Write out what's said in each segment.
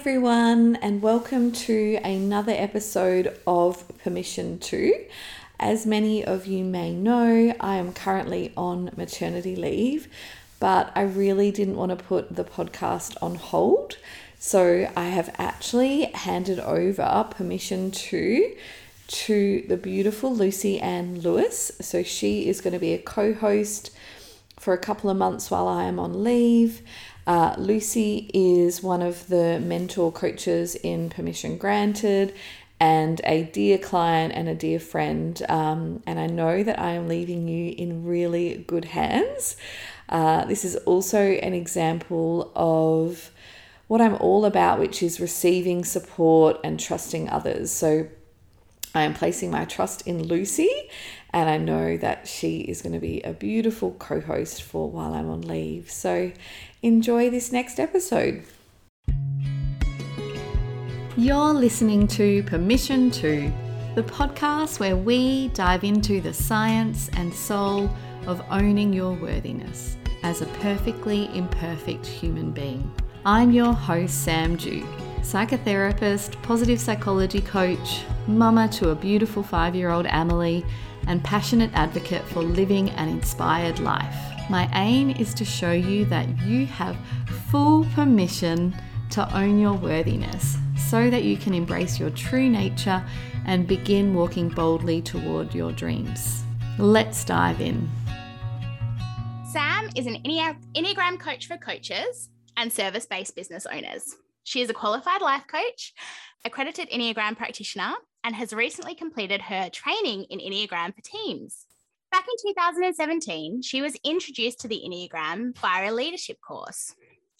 everyone, and welcome to another episode of Permission to. As many of you may know, I am currently on maternity leave, but I really didn't want to put the podcast on hold. So I have actually handed over permission to to the beautiful Lucy-Anne Lewis. So she is going to be a co-host for a couple of months while I am on leave. Uh, Lucy is one of the mentor coaches in Permission Granted and a dear client and a dear friend. Um, and I know that I am leaving you in really good hands. Uh, this is also an example of what I'm all about, which is receiving support and trusting others. So I am placing my trust in Lucy, and I know that she is going to be a beautiful co host for while I'm on leave. So enjoy this next episode. You're listening to Permission to, the podcast where we dive into the science and soul of owning your worthiness as a perfectly imperfect human being. I'm your host, Sam Dew, psychotherapist, positive psychology coach, mama to a beautiful five year old Emily, and passionate advocate for living an inspired life. My aim is to show you that you have full permission to own your worthiness so that you can embrace your true nature and begin walking boldly toward your dreams. Let's dive in. Sam is an Enneagram coach for coaches and service based business owners. She is a qualified life coach, accredited Enneagram practitioner, and has recently completed her training in Enneagram for teams. Back in 2017, she was introduced to the Enneagram via a leadership course.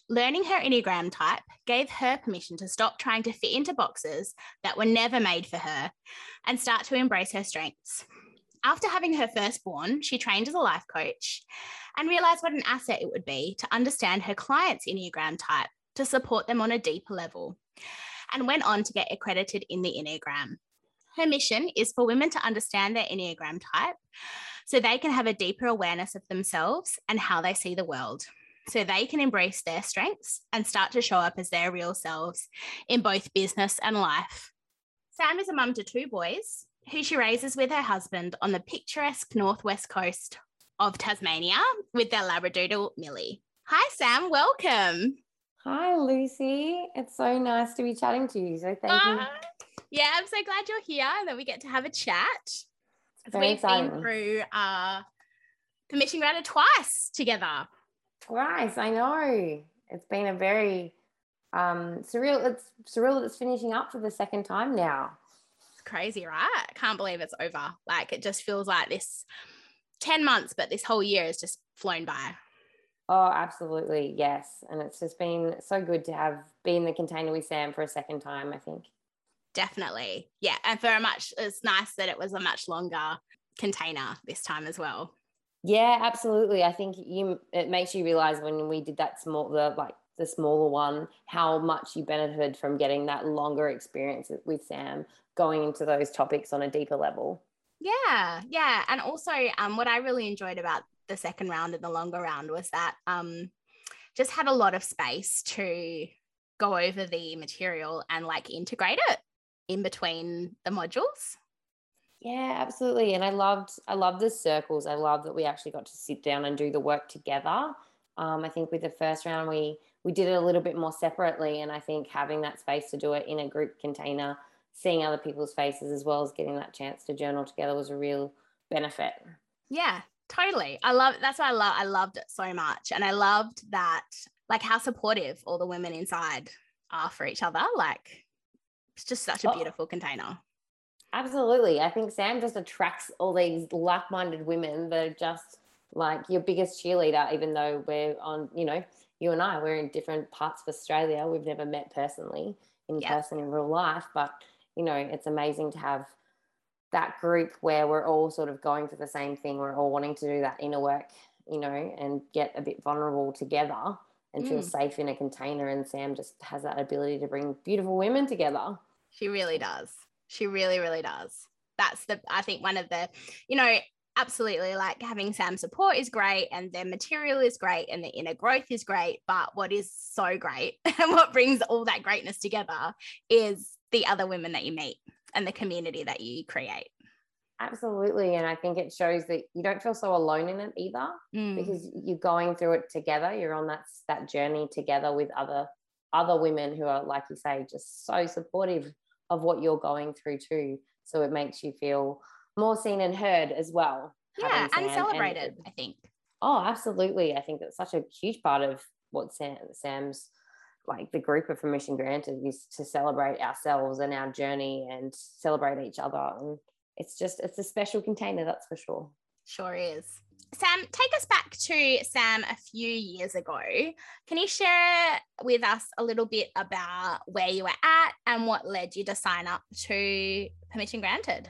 Learning her Enneagram type gave her permission to stop trying to fit into boxes that were never made for her and start to embrace her strengths. After having her firstborn, she trained as a life coach and realized what an asset it would be to understand her clients' Enneagram type to support them on a deeper level, and went on to get accredited in the Enneagram. Her mission is for women to understand their Enneagram type so they can have a deeper awareness of themselves and how they see the world so they can embrace their strengths and start to show up as their real selves in both business and life. Sam is a mum to two boys who she raises with her husband on the picturesque northwest coast of Tasmania with their Labradoodle Millie. Hi, Sam. Welcome. Hi, Lucy. It's so nice to be chatting to you. So thank uh, you. Yeah, I'm so glad you're here and that we get to have a chat. We've exciting. been through uh, permission granted twice together. Twice, I know. It's been a very um, surreal. It's surreal that it's finishing up for the second time now. It's crazy, right? I can't believe it's over. Like it just feels like this 10 months, but this whole year has just flown by. Oh, absolutely. Yes. And it's just been so good to have been the container with Sam for a second time, I think. Definitely. Yeah. And for a much, it's nice that it was a much longer container this time as well. Yeah, absolutely. I think you it makes you realize when we did that small the like the smaller one how much you benefited from getting that longer experience with Sam going into those topics on a deeper level. Yeah, yeah. And also um what I really enjoyed about the second round and the longer round was that um just had a lot of space to go over the material and like integrate it in between the modules. Yeah, absolutely. And I loved I loved the circles. I love that we actually got to sit down and do the work together. Um, I think with the first round we we did it a little bit more separately, and I think having that space to do it in a group container, seeing other people's faces as well as getting that chance to journal together was a real benefit. Yeah, totally. I love that's why I love I loved it so much, and I loved that like how supportive all the women inside are for each other. Like it's just such a oh. beautiful container. Absolutely. I think Sam just attracts all these like minded women that are just like your biggest cheerleader, even though we're on, you know, you and I, we're in different parts of Australia. We've never met personally in yeah. person in real life, but, you know, it's amazing to have that group where we're all sort of going for the same thing. We're all wanting to do that inner work, you know, and get a bit vulnerable together and mm. feel safe in a container. And Sam just has that ability to bring beautiful women together. She really does. She really, really does. That's the, I think, one of the, you know, absolutely like having Sam support is great and their material is great and the inner growth is great. But what is so great and what brings all that greatness together is the other women that you meet and the community that you create. Absolutely. And I think it shows that you don't feel so alone in it either mm. because you're going through it together. You're on that that journey together with other other women who are, like you say, just so supportive of what you're going through too. So it makes you feel more seen and heard as well. Yeah, and celebrated, and, I think. Oh, absolutely. I think that's such a huge part of what Sam, Sam's like the group of permission granted is to celebrate ourselves and our journey and celebrate each other. And it's just, it's a special container, that's for sure. Sure is. Sam, take us back to Sam a few years ago. Can you share with us a little bit about where you were at and what led you to sign up to Permission Granted?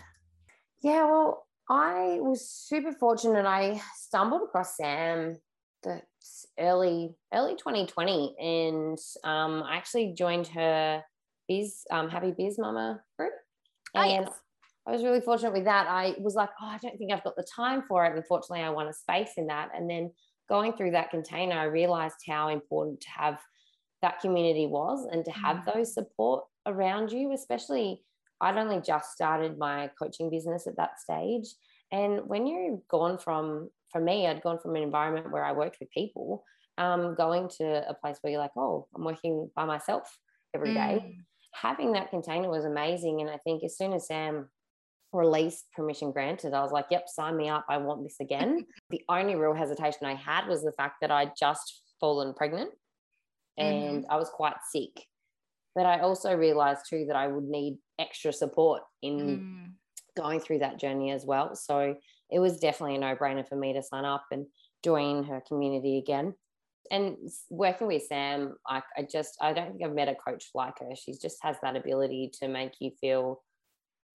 Yeah, well, I was super fortunate. I stumbled across Sam the early early 2020, and um, I actually joined her biz um, Happy Biz Mama group. Oh, and yes. I was really fortunate with that. I was like, oh, I don't think I've got the time for it. Unfortunately, I want a space in that. And then going through that container, I realized how important to have that community was and to have mm. those support around you, especially I'd only just started my coaching business at that stage. And when you've gone from, for me, I'd gone from an environment where I worked with people, um, going to a place where you're like, oh, I'm working by myself every day. Mm. Having that container was amazing. And I think as soon as Sam released permission granted, I was like, yep, sign me up. I want this again. the only real hesitation I had was the fact that I'd just fallen pregnant and mm. I was quite sick. But I also realized too that I would need extra support in mm. going through that journey as well. So it was definitely a no brainer for me to sign up and join her community again. And working with Sam, I, I just, I don't think I've met a coach like her. She just has that ability to make you feel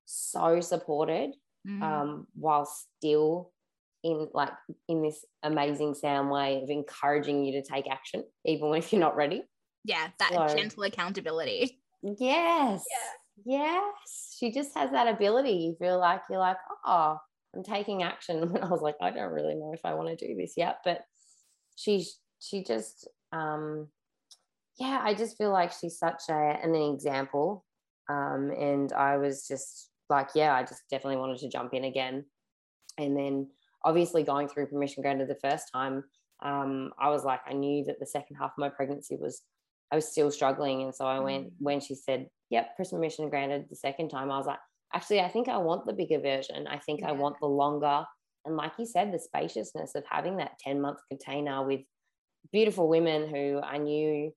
so supported mm. um, while still in like in this amazing sound way of encouraging you to take action even if you're not ready. Yeah that so, gentle accountability. Yes. Yeah. yes. She just has that ability. You feel like you're like oh i'm taking action. And i was like i don't really know if i want to do this yet. But she she just um yeah i just feel like she's such a an example um and i was just like, yeah, I just definitely wanted to jump in again. And then obviously going through permission granted the first time, um, I was like, I knew that the second half of my pregnancy was, I was still struggling. And so I went, mm. when she said, yep, permission granted the second time, I was like, actually, I think I want the bigger version. I think yeah. I want the longer. And like you said, the spaciousness of having that 10 month container with beautiful women who I knew,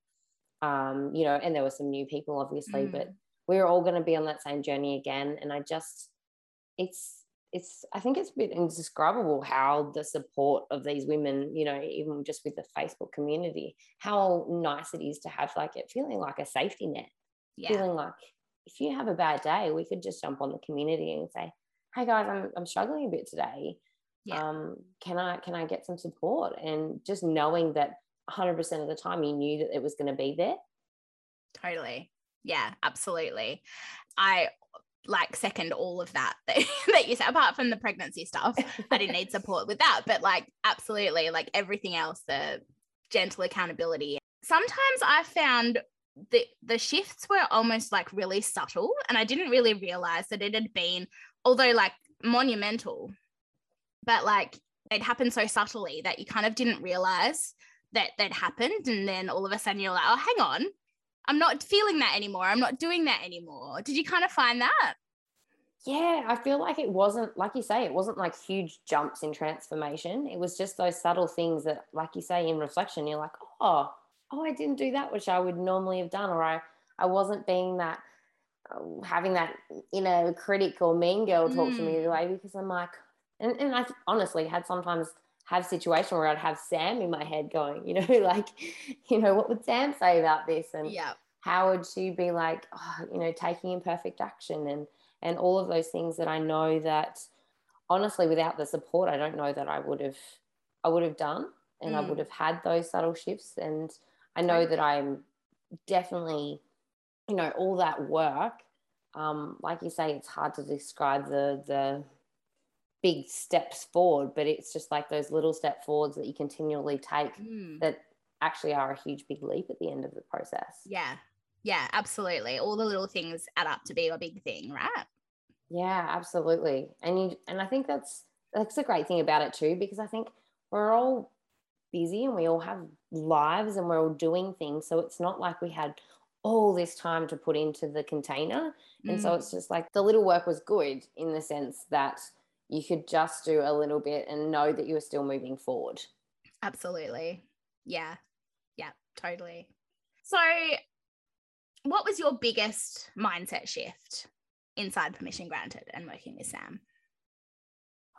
um, you know, and there were some new people, obviously, mm. but we're all going to be on that same journey again and i just it's it's i think it's a bit indescribable how the support of these women you know even just with the facebook community how nice it is to have like it feeling like a safety net. Yeah. feeling like if you have a bad day we could just jump on the community and say hey guys i'm, I'm struggling a bit today. Yeah. um, can i can i get some support? And just knowing that 100% of the time you knew that it was going to be there. Totally yeah, absolutely. I like second all of that that, you said apart from the pregnancy stuff i didn't need support with that but like absolutely like everything else the gentle accountability sometimes i found the the shifts were almost like really subtle and i didn't really realize that it had been although like monumental but like it happened so subtly that you kind of didn't realize that that happened and then all of a sudden you're like oh hang on I'm not feeling that anymore. I'm not doing that anymore. Did you kind of find that? Yeah, I feel like it wasn't, like you say, it wasn't like huge jumps in transformation. It was just those subtle things that, like you say, in reflection, you're like, oh, oh, I didn't do that, which I would normally have done, or I, I wasn't being that, uh, having that inner critic or mean girl talk mm. to me the mm. way because I'm like, and, and I honestly had sometimes have situation where I'd have Sam in my head going, you know, like, you know, what would Sam say about this? And yeah. how would she be like, oh, you know, taking imperfect action and and all of those things that I know that honestly without the support I don't know that I would have I would have done and mm. I would have had those subtle shifts and I know that I'm definitely you know all that work um like you say it's hard to describe the the big steps forward, but it's just like those little step forwards that you continually take Mm. that actually are a huge big leap at the end of the process. Yeah. Yeah, absolutely. All the little things add up to be a big thing, right? Yeah, absolutely. And you and I think that's that's a great thing about it too, because I think we're all busy and we all have lives and we're all doing things. So it's not like we had all this time to put into the container. And so Mm. it's just like the little work was good in the sense that you could just do a little bit and know that you were still moving forward. Absolutely. Yeah. Yeah, totally. So, what was your biggest mindset shift inside Permission Granted and working with Sam?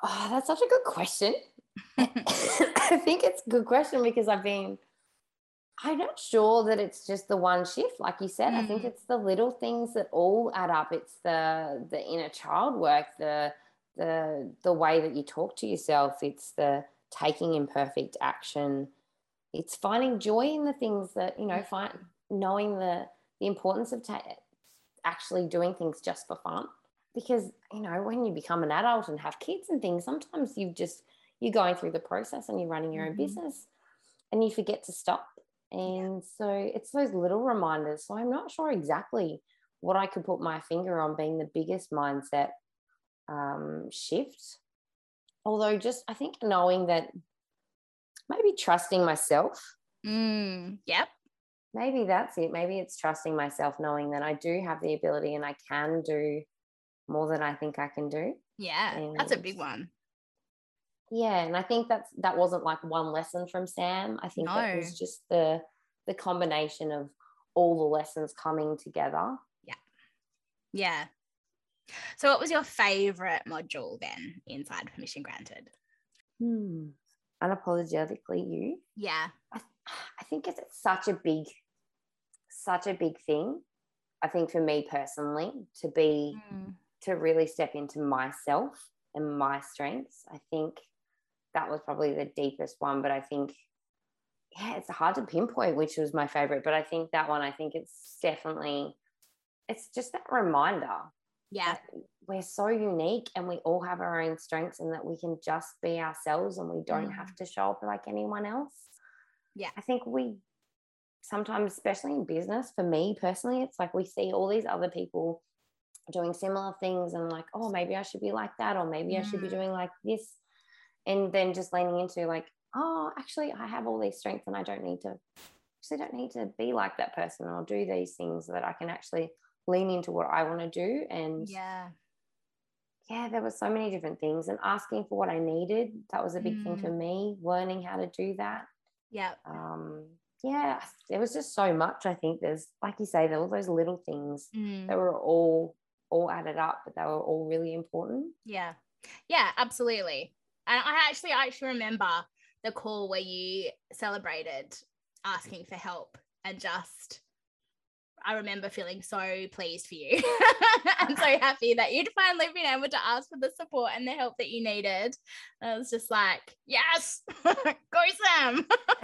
Oh, that's such a good question. I think it's a good question because I've been, I'm not sure that it's just the one shift, like you said. I think Mm. it's the little things that all add up. It's the the inner child work, the the the way that you talk to yourself. It's the taking imperfect action. It's finding joy in the things that you know. Find knowing the the importance of ta- actually doing things just for fun because you know when you become an adult and have kids and things sometimes you just you're going through the process and you're running your own mm-hmm. business and you forget to stop and so it's those little reminders so i'm not sure exactly what i could put my finger on being the biggest mindset um, shift although just i think knowing that maybe trusting myself Mm, yep. maybe that's it. Maybe it's trusting myself, knowing that I do have the ability and I can do more than I think I can do. Yeah. That's a big one. Yeah, and I think that's that wasn't like one lesson from Sam. I think that No. was just the the combination of all the lessons coming together. Yeah. Yeah. So, what was your favorite module then inside Permission Granted? Hmm. Unapologetically you. Yeah. I, I think it's such a big, such a big thing. I think for me personally, to be Mm, to really step into myself and my strengths. I think that was probably the deepest one, but I think, yeah, it's hard to pinpoint which was my favorite, but I think that one, I think it's definitely, it's just that reminder Yeah. we're so unique and we all have our own strengths and that we can just be ourselves and we don't Mm. have to show up like anyone else. Yeah. I think we sometimes, especially in business, for me personally, it's like we see all these other people doing similar things and like, oh, maybe I should be like that, or maybe I should be Mm. doing like this. And then just leaning into like, oh, actually, I have all these strengths and I don't need to, actually, don't need to be like that person or do these things that I can actually lean into what I want to do. And Yeah. yeah, there were so many different things and asking for what I needed. That was a big thing Mm. for me, learning how to do that. Yeah. Um, yeah, there was just so much. I think there's, like you say, there were those little things Mm. that were all all added up, but they were all really important. Yeah. Yeah, absolutely. And I actually I actually remember the call where you celebrated asking for help and just I remember feeling so pleased for you and so happy that you'd finally been able to ask for the support and the help that you needed. And I was just like, yes, go Sam.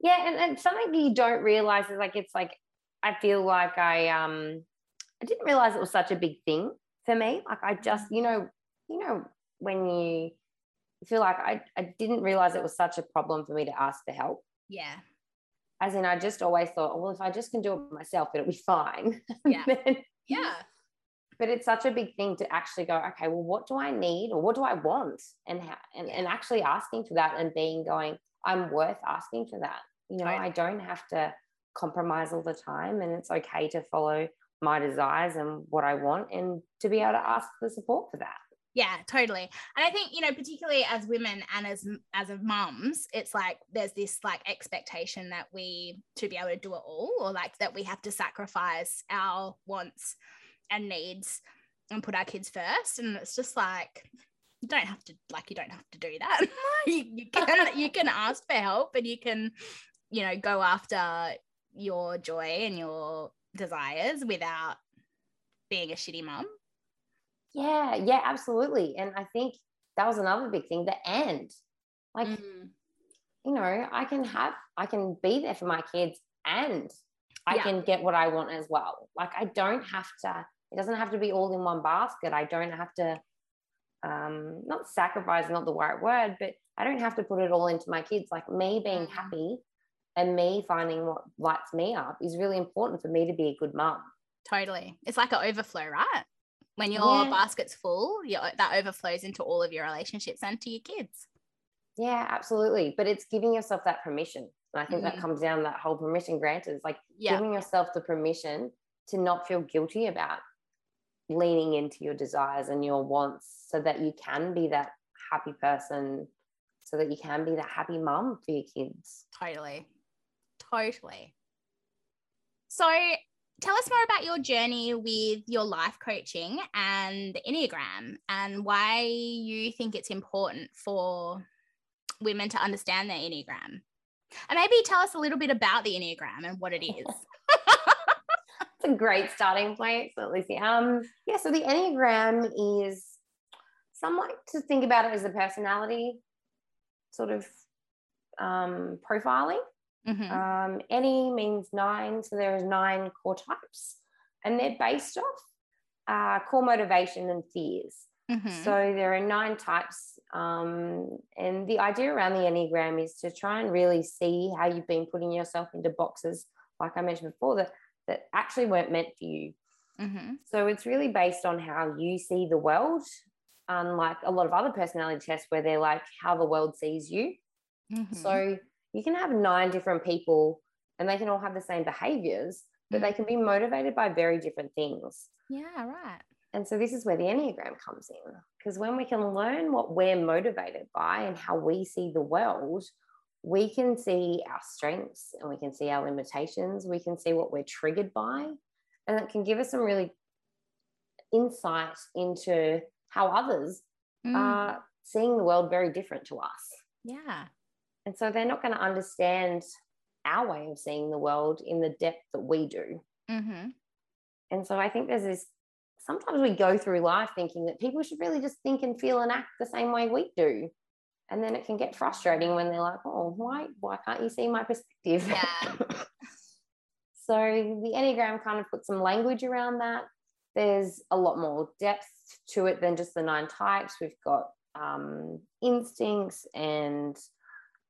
yeah, and, and something you don't realize is like it's like I feel like I um I didn't realize it was such a big thing for me. Like I just, you know, you know, when you feel like I, I didn't realize it was such a problem for me to ask for help. yeah. As in, I just always thought, oh, well, if I just can do it myself, it'll be fine. Yeah. Then- Yeah. but it's such a big thing to actually go, okay, well, what do I need or what do I want? And how, and, and actually asking for that and being going, I'm worth asking for that. You know, I don't have to compromise all the time and it's okay to follow my desires and what I want and to be able to ask for support for that. Yeah, totally. And I think, you know, particularly as women and as as of mums, it's like there's this like expectation that we to be able to do it all or like that we have to sacrifice our wants and needs and put our kids first and it's just like you don't have to like you don't have to do that. you, you can you can ask for help and you can you know go after your joy and your desires without being a shitty mum. Yeah, yeah, absolutely. And I think that was another big thing, the end. Like, Mm. you know, I can have, I can be there for my kids and I Yeah. can get what I want as well. Like, I don't have to, it doesn't have to be all in one basket. I don't have to um, not sacrifice, not the right word, but I don't have to put it all into my kids. Like me being Mhm. happy and me finding what lights me up is really important for me to be a good mum. Totally. It's like an overflow, right? When your Yeah. basket's full, your, that overflows into all of your relationships and to your kids. Yeah, absolutely. But it's giving yourself that permission. And I think Mhm. that comes down that whole permission granted. It's like Yeah. giving yourself the permission to not feel guilty about leaning into your desires and your wants so that you can be that happy person, so that you can be that happy mom for your kids. Totally. Totally. So tell us more about your journey with your life coaching and the Enneagram and why you think it's important for women to understand their Enneagram. And maybe tell us a little bit about the Enneagram and what it is. It's a great starting point. So, Lucy, um, yeah, so the Enneagram is some like to think about it as a personality sort of um, profiling. Mhm. Um, ennea means nine, so there is nine core types, and they're based off uh, core motivation and fears. Mhm. So there are nine types, um, and the idea around the enneagram is to try and really see how you've been putting yourself into boxes, like I mentioned before, that that actually weren't meant for you. Mhm. So it's really based on how you see the world, unlike a lot of other personality tests where they're like how the world sees you. Mhm. So you can have nine different people and they can all have the same behaviors, but they can be motivated by very different things. yeah, right. And so this is where the Enneagram comes in. Because when we can learn what we're motivated by and how we see the world, we can see our strengths and we can see our limitations. We can see what we're triggered by. And it can give us some really insight into how others Mm, are seeing the world very different to us. yeah. And so they're not going to understand our way of seeing the world in the depth that we do. hmm And so I think there's this sometimes we go through life thinking that people should really just think and feel and act the same way we do. And then it can get frustrating when they're like, oh, why, why can't you see my perspective? Yeah. so the Enneagram kind of puts some language around that. There's a lot more depth to it than just the nine types. We've got um, instincts and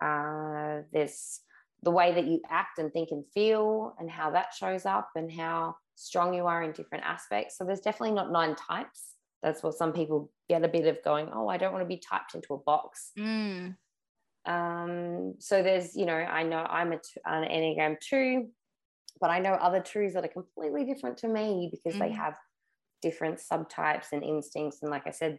uh, there's the way that you act and think and feel and how that shows up and how strong you are in different aspects. So there's definitely not nine types. That's what some people get a bit of going, oh, I don't want to be typed into a box. Mm. Um, so there's, you know, I know I'm a an Enneagram two, but I know other twos that are completely different to me because they Mhm. have different subtypes and instincts. And like I said,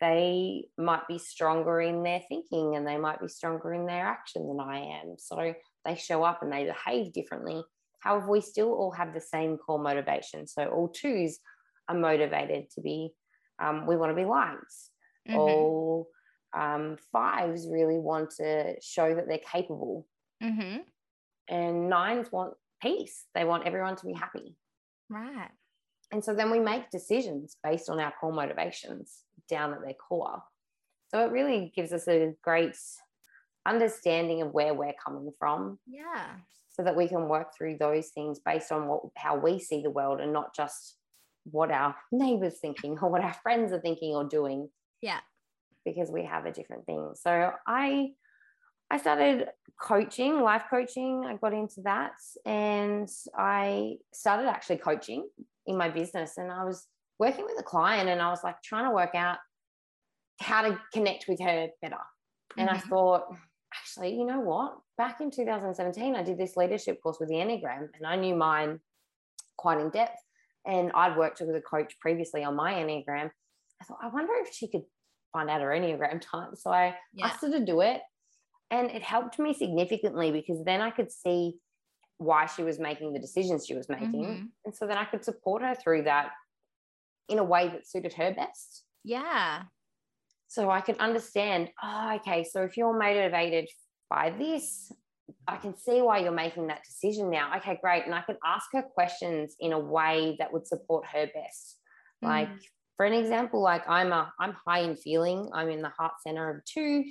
they might be stronger in their thinking and they might be stronger in their action than I am. So they show up and they behave differently. However, we still all have the same core motivation. So all twos are motivated to be, um, we want to be liked. Mhm. All um, fives really want to show that they're capable. Mhm. And nines want peace. They want everyone to be happy. Right. And so then we make decisions based on our core motivations down at their core. So it really gives us a great understanding of where we're coming from Yeah. so that we can work through those things based on what how we see the world and not just what our neighbors thinking or what our friends are thinking or doing Yeah. because we have a different thing. So I I started coaching, life coaching. I got into that and I started actually coaching in my business and I was working with a client and I was like trying to work out how to connect with her better. And I Mhm. thought, actually, you know what? Back in 2017, I did this leadership course with the Enneagram and I knew mine quite in depth. And I'd worked with a coach previously on my Enneagram. I thought, I wonder if she could find out her Enneagram type. So I Yeah. asked her to do it. And it helped me significantly because then I could see why she was making the decisions she was making. Mhm. And so then I could support her through that in a way that suited her best. Yeah. So I could understand, oh, okay, so if you're motivated by this, I can see why you're making that decision now. Okay, great. And I could ask her questions in a way that would support her best. Like, Mm. for an example, like I'm a I'm high in feeling. I'm in the heart center of two,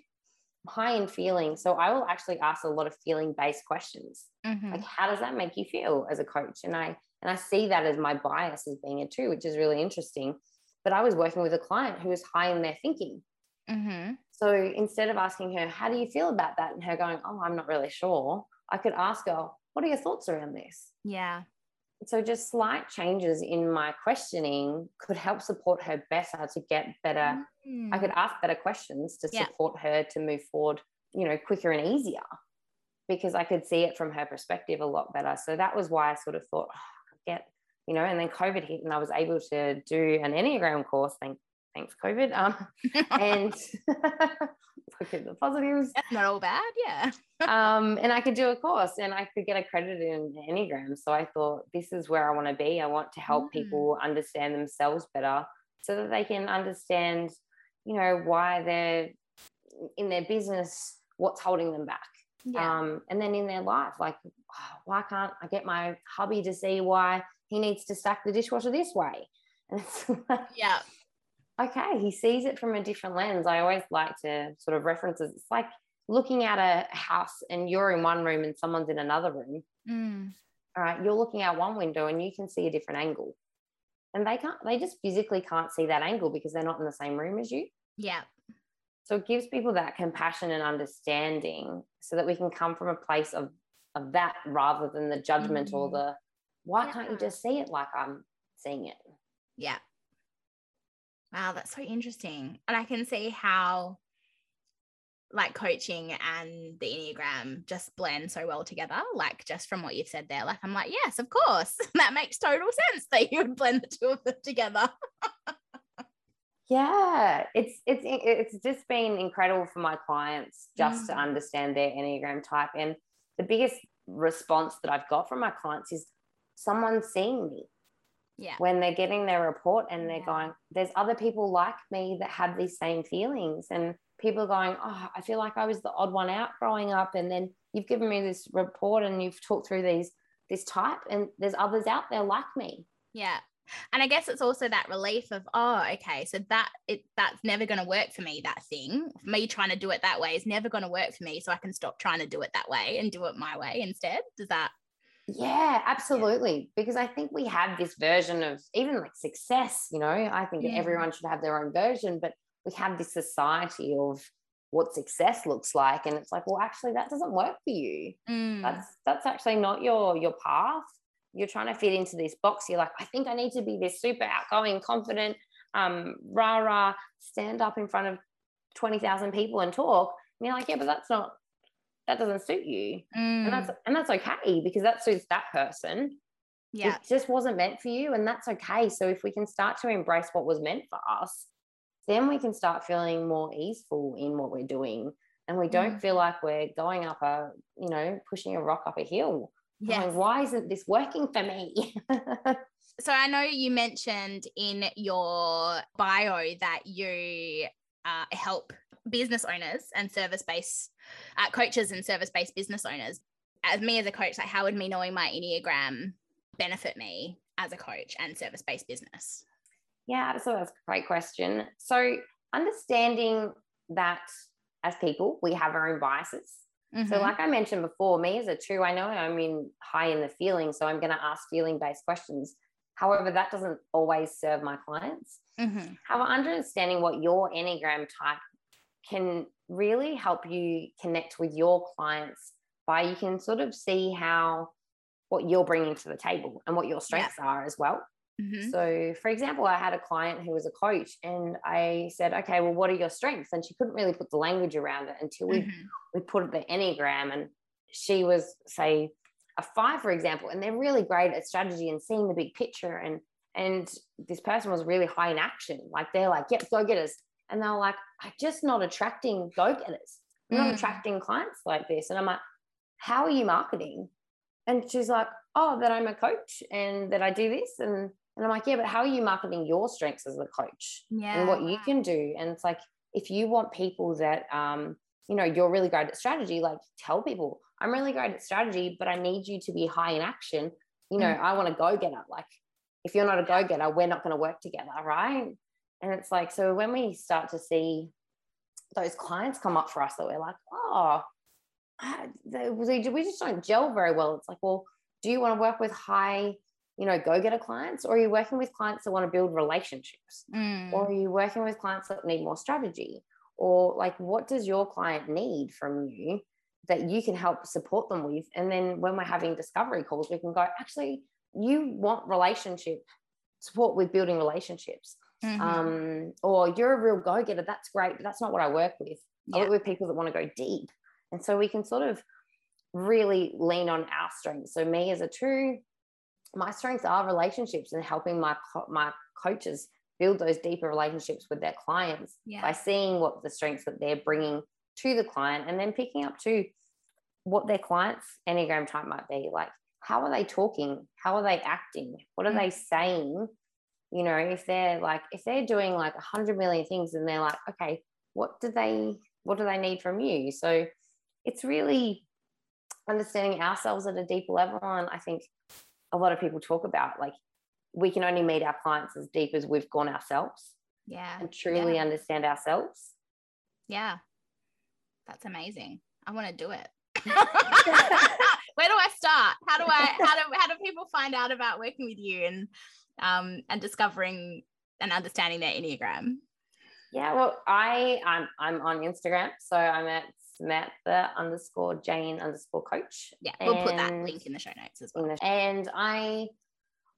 I'm high in feeling. So I will actually ask a lot of feeling based questions. Mhm. Like, how does that make you feel as a coach? And I and I see that as my bias as being a two, which is really interesting. but I was working with a client who was high in their thinking. Mm-hmm. So instead of asking her, How do you feel about that? and her going, Oh, I'm not really sure, I could ask her, What are your thoughts around this? Yeah. So just slight changes in my questioning could help support her better to get better. Mm. I could ask better questions to Yeah. support her to move forward, you know, quicker and easier because I could see it from her perspective a lot better. So that was why I sort of thought, oh, get, you know, and then COVID hit and I was able to do an Enneagram course. Thank, thanks, COVID. Um, and look at the positives. That's not all bad. Yeah. um, and I could do a course and I could get accredited in Enneagram. So I thought this is where I want to be. I want to help Mm. people understand themselves better so that they can understand, you know, why they're in their business, what's holding them back. Yeah. Um, and then in their life, like, oh, why can't I get my hubby to see why he needs to stack the dishwasher this way? And it's like, yeah. okay, he sees it from a different lens. I always like to sort of reference it. It's like looking at a house and you're in one room and someone's in another room. Mm. All right, you're looking out one window and you can see a different angle. And they can't, they just physically can't see that angle because they're not in the same room as you. Yeah. So it gives people that compassion and understanding so that we can come from a place of, of that rather than the judgment or Mm. the why can't you just see it like I'm seeing it? Yeah. Wow, that's so interesting. And I can see how like coaching and the Enneagram just blend so well together. Like just from what you've said there. Like I'm like, yes, of course. that makes total sense that you would blend the two of them together. Yeah, it's it's it's just been incredible for my clients just to Mm. understand their enneagram type, and the biggest response that I've got from my clients is someone seeing me Yeah. when they're getting their report and they're Yeah. going, "There's other people like me that have these same feelings," and people are going, "Oh, I feel like I was the odd one out growing up," and then you've given me this report and you've talked through these this type, and there's others out there like me. Yeah. And I guess it's also that relief of, oh, okay, so that it that's never going to work for me. That thing, me trying to do it that way is never going to work for me. So I can stop trying to do it that way and do it my way instead. Does that? Yeah, absolutely. Because I think we have this version of even like success, you know, I think Yeah. everyone should have their own version, but we have this society of what success looks like. And it's like, well, actually that doesn't work for you. Mm, That's that's actually not your your path. You're trying to fit into this box. You're like, I think I need to be this super outgoing, confident, um, rah rah, stand up in front of 20,000 people and talk. And you're like, yeah, but that's not that doesn't suit you and that's mm, and that's okay because that suits that person yeah. it just wasn't meant for you and that's okay so if we can start to embrace what was meant for us then we can start feeling more easeful in what we're doing and we don't Mm. feel like we're going up a you know pushing a rock up a hill Yes. going, why isn't this working for me So I know you mentioned in your bio that you uh, help business owners and service based uh, coaches and service based business owners. As me as a coach, like how would me knowing my Enneagram benefit me as a coach and service based business? Yeah, so that's a great question. So, understanding that as people, we have our own biases. So, Mhm. like I mentioned before, me as a two, I know I'm in high in the feeling, so I'm going to ask feeling based questions. However, that doesn't always serve my clients. Mhm. However, understanding what your Enneagram type can really help you connect with your clients by you can sort of see how what you're bringing to the table and what your strengths are as well. Mhm. So, for example, I had a client who was a coach, and I said, "Okay, well, what are your strengths?" And she couldn't really put the language around it until we Mhm. we put the enneagram, and she was say a five, for example, and they're really great at strategy and seeing the big picture. And and this person was really high in action, like they're like, "Yep, go getters," and they're like, "I'm just not attracting go getters. I'm not Mm. attracting clients like this." And I'm like, "How are you marketing?" And she's like, "Oh, that I'm a coach and that I do this." And and I'm like, "Yeah, but how are you marketing your strengths as a coach Yeah. and what you can do?" And it's like, if you want people that, um, you know, you're really great at strategy, like tell people, "I'm really great at strategy, but I need you to be high in action." You know, Mm. I want to go getter. Like, if you're not a go getter, we're not going to work together, right? And it's like, so when we start to see those clients come up for us that we're like, oh, they- we we just don't gel very well. It's like, well, do you want to work with high you know, go getter clients, or are you working with clients that want to build relationships? Mm. Or are you working with clients that need more strategy? Or like, what does your client need from you that you can help support them with? And then when we're having discovery calls, we can go, actually, you want relationship support with building relationships. Mhm. Um, or you're a real go getter. That's great, but that's not what I work with. I work with people that want to go deep. And so we can sort of really lean on our strengths. So me as a two, my strengths are relationships and helping my co- my coaches build those deeper relationships with their clients Yeah. by seeing what the strengths that they're bringing to the client and then picking up to what their clients enneagram type might be. Like how are they talking? How are they acting? What are Mm. they saying? You know if they're like if they're doing like a hundred million things and they're like okay what do they what do they need from you? So it's really understanding ourselves at a deeper level and i think a lot of people talk about like we can only meet our clients as deep as we've gone ourselves yeah. and truly yeah. understand ourselves Yeah. That's amazing. I want to do it. Where do I start? How do I how do how do people find out about working with you and um and discovering and understanding their Enneagram? yeah well i i'm, I'm on instagram so i'm at samantha underscore jane underscore coach Yeah, we'll put that link in the show notes as well. and i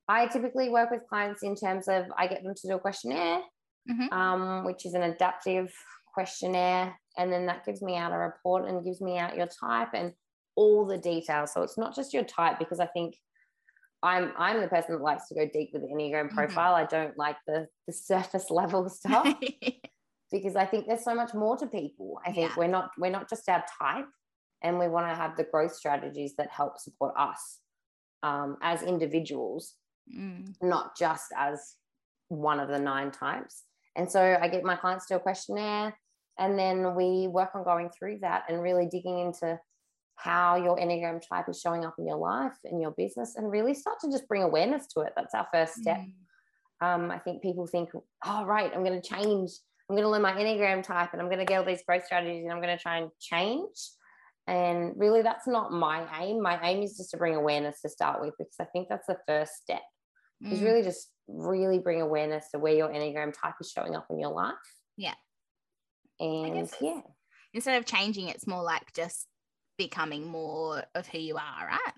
i typically work with clients in terms of i get them to do a questionnaire Mhm. um, which is an adaptive questionnaire and then that gives me out a report and gives me out your type and all the details so it's not just your type because i think i'm i'm the person that likes to go deep with the enneagram Mhm. profile i don't like the the surface level stuff because I think there's so much more to people. I think Yeah. we're not we're not just our type, and we want to have the growth strategies that help support us um, as individuals, Mm. not just as one of the nine types. And so I get my clients to a questionnaire, and then we work on going through that and really digging into how your enneagram type is showing up in your life in your business and really start to just bring awareness to it that's our first step Mm. um, I think people think, oh, right, I'm going to change. I'm going to learn my Enneagram type and I'm going to get all these growth strategies and I'm going to try and change. And really, that's not my aim. My aim is just to bring awareness to start with because I think that's the first step is Mm. really just really bring awareness to where your Enneagram type is showing up in your life. Yeah. And yeah, Instead of changing, it's more like just becoming more of who you are, right?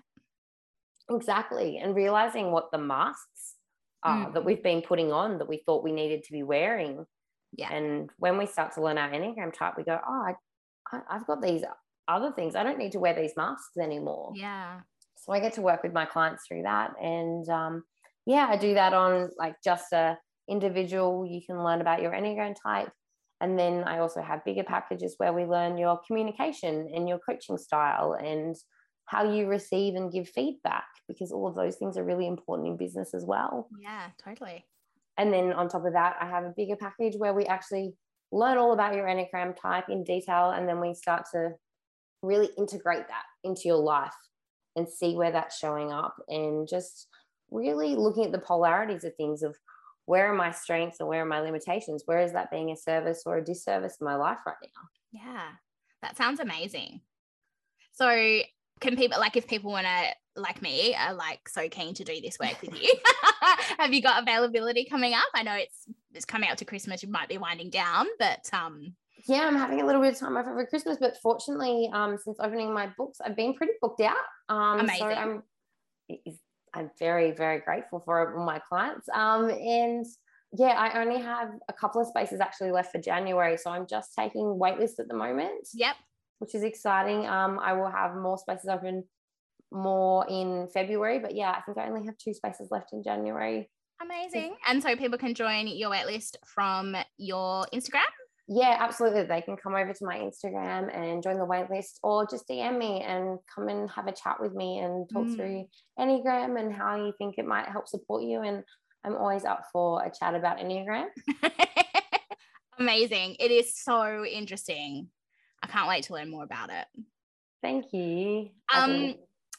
exactly. And realizing what the masks are Mm. that we've been putting on that we thought we needed to be wearing Yeah. And when we start to learn our Enneagram type, we go, oh, I, I've got these other things. I don't need to wear these masks anymore. Yeah. So I get to work with my clients through that. And um, yeah, I do that on like just a individual. You can learn about your Enneagram type. And then I also have bigger packages where we learn your communication and your coaching style and how you receive and give feedback because all of those things are really important in business as well. Yeah, totally. And then on top of that, I have a bigger package where we actually learn all about your Enneagram type in detail. And then we start to really integrate that into your life and see where that's showing up and just really looking at the polarities of things of where are my strengths and where are my limitations? Where is that being a service or a disservice in my life right now? Yeah, that sounds amazing. So, can people like if people want to like me are like so keen to do this work with you? have you got availability coming up? I know it's it's coming up to Christmas. You might be winding down, but um, Yeah, I'm having a little bit of time off over Christmas, but fortunately, um, since opening my books, I've been pretty booked out. Um, Amazing. So I'm, I'm very, very grateful for all my clients. Um, and yeah, I only have a couple of spaces actually left for January, so I'm just taking waitlist at the moment, yep, which is exciting. Um, I will have more spaces open more in February, but yeah, I think I only have two spaces left in January. amazing. And so people can join your waitlist from your Instagram. Yeah, absolutely. They can come over to my Instagram and join the waitlist or just DM me and come and have a chat with me and talk Mm. through Enneagram and how you think it might help support you. And I'm always up for a chat about Enneagram. amazing. It is so interesting. I can't wait to learn more about it. Thank you. Um,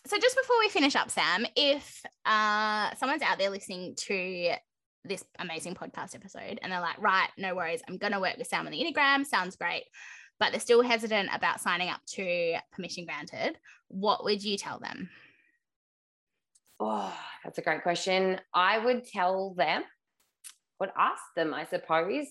so just before we finish up sam if uh someone's out there listening to this amazing podcast episode and they're like right no worries i'm going to work with sam on the enneagram sounds great but they're still hesitant about signing up to permission granted what would you tell them Oh, that's a great question. I would tell them, would ask them, I suppose,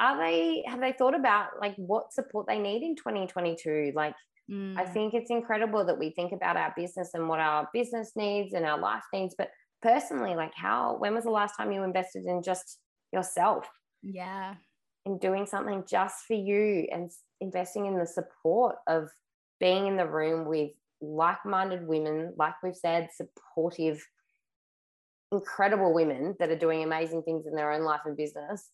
are they have they thought about like what support they need in 2022? Like mm. I think it's incredible that we think about our business and what our business needs and our life needs, but personally, like how when was the last time you invested in just yourself? Yeah. In doing something just for you and investing in the support of being in the room with like-minded women, like we've said, supportive, incredible women that are doing amazing things in their own life and business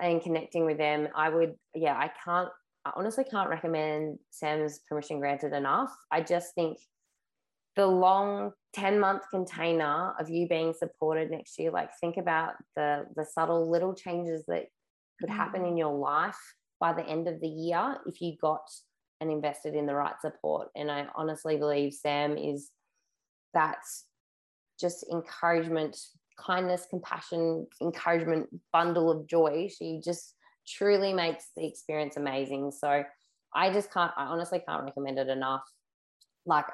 and connecting with them, I would, yeah, I can't, I honestly can't recommend Sam's permission granted enough. I just think the long 10 month container of you being supported next year, like think about the the subtle little changes that could happen mm. in your life by the end of the year if you got and invested in the right support. And I honestly believe Sam is that just encouragement kindness, compassion, encouragement bundle of joy. She just truly makes the experience amazing. So I just can't, I honestly can't recommend it enough. Like,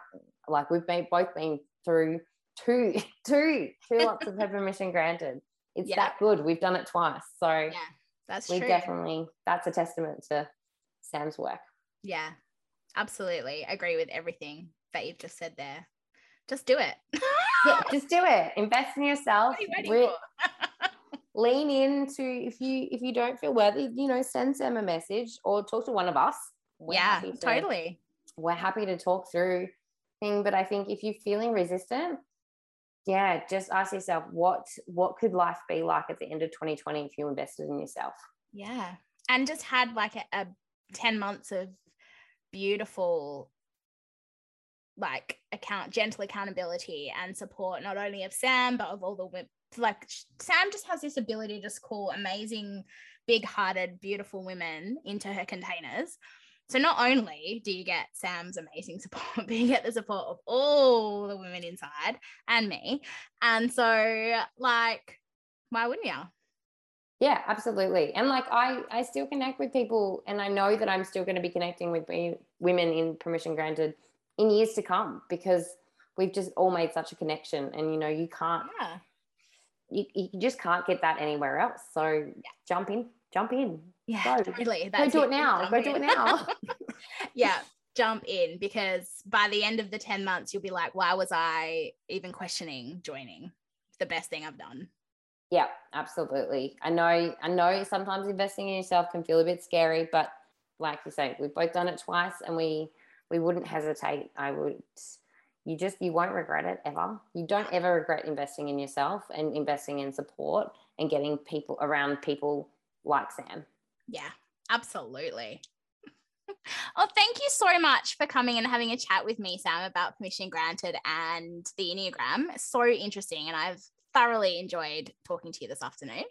like we've been both been through two, two, two lots of her permission granted. It's yeah. that good. We've done it twice. So yeah, that's true. we true. definitely that's a testament to Sam's work. Yeah, absolutely. Agree with everything that you've just said there. Just do it. yeah, just do it. Invest in yourself. Re- lean into if you if you don't feel worthy, you know, send them a message or talk to one of us. We're yeah, to, totally. We're happy to talk through thing. But I think if you're feeling resistant, yeah, just ask yourself what what could life be like at the end of 2020 if you invested in yourself. Yeah. And just had like a, a 10 months of beautiful like account gentle accountability and support not only of Sam but of all the women like Sam just has this ability to just call amazing big-hearted beautiful women into her containers. So not only do you get Sam's amazing support but you get the support of all the women inside and me. And so like why wouldn't you yeah absolutely. And like i i still connect with people and i know that i'm still going to be connecting with women in permission granted in years to come because we've just all made such a connection and you know you can't yeah. you, you just can't get that anywhere else. So yeah. jump in jump in. Yeah go. totally. That's go do it, it now. Go in. do it now. Yeah jump in because by the end of the 10 months you'll be like why was i even questioning joining? It's the best thing i've done. Yeah absolutely. I know i know sometimes investing in yourself can feel a bit scary but like you say we've both done it twice and we we wouldn't hesitate. I would, you just, you won't regret it ever. You don't ever regret investing in yourself and investing in support and getting people around people like Sam. Yeah, absolutely. Well, thank you so much for coming and having a chat with me, Sam, about permission granted and the Enneagram. So interesting. And I've thoroughly enjoyed talking to you this afternoon.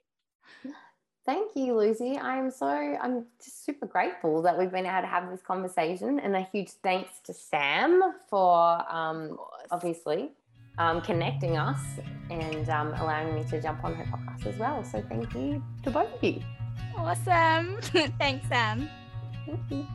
Thank you, Lucy. I'm so I'm just super grateful that we've been able to have this conversation, and a huge thanks to Sam for um, obviously um, connecting us and um, allowing me to jump on her podcast as well. So thank you to both of you. Awesome. Thanks, Sam. Thank you.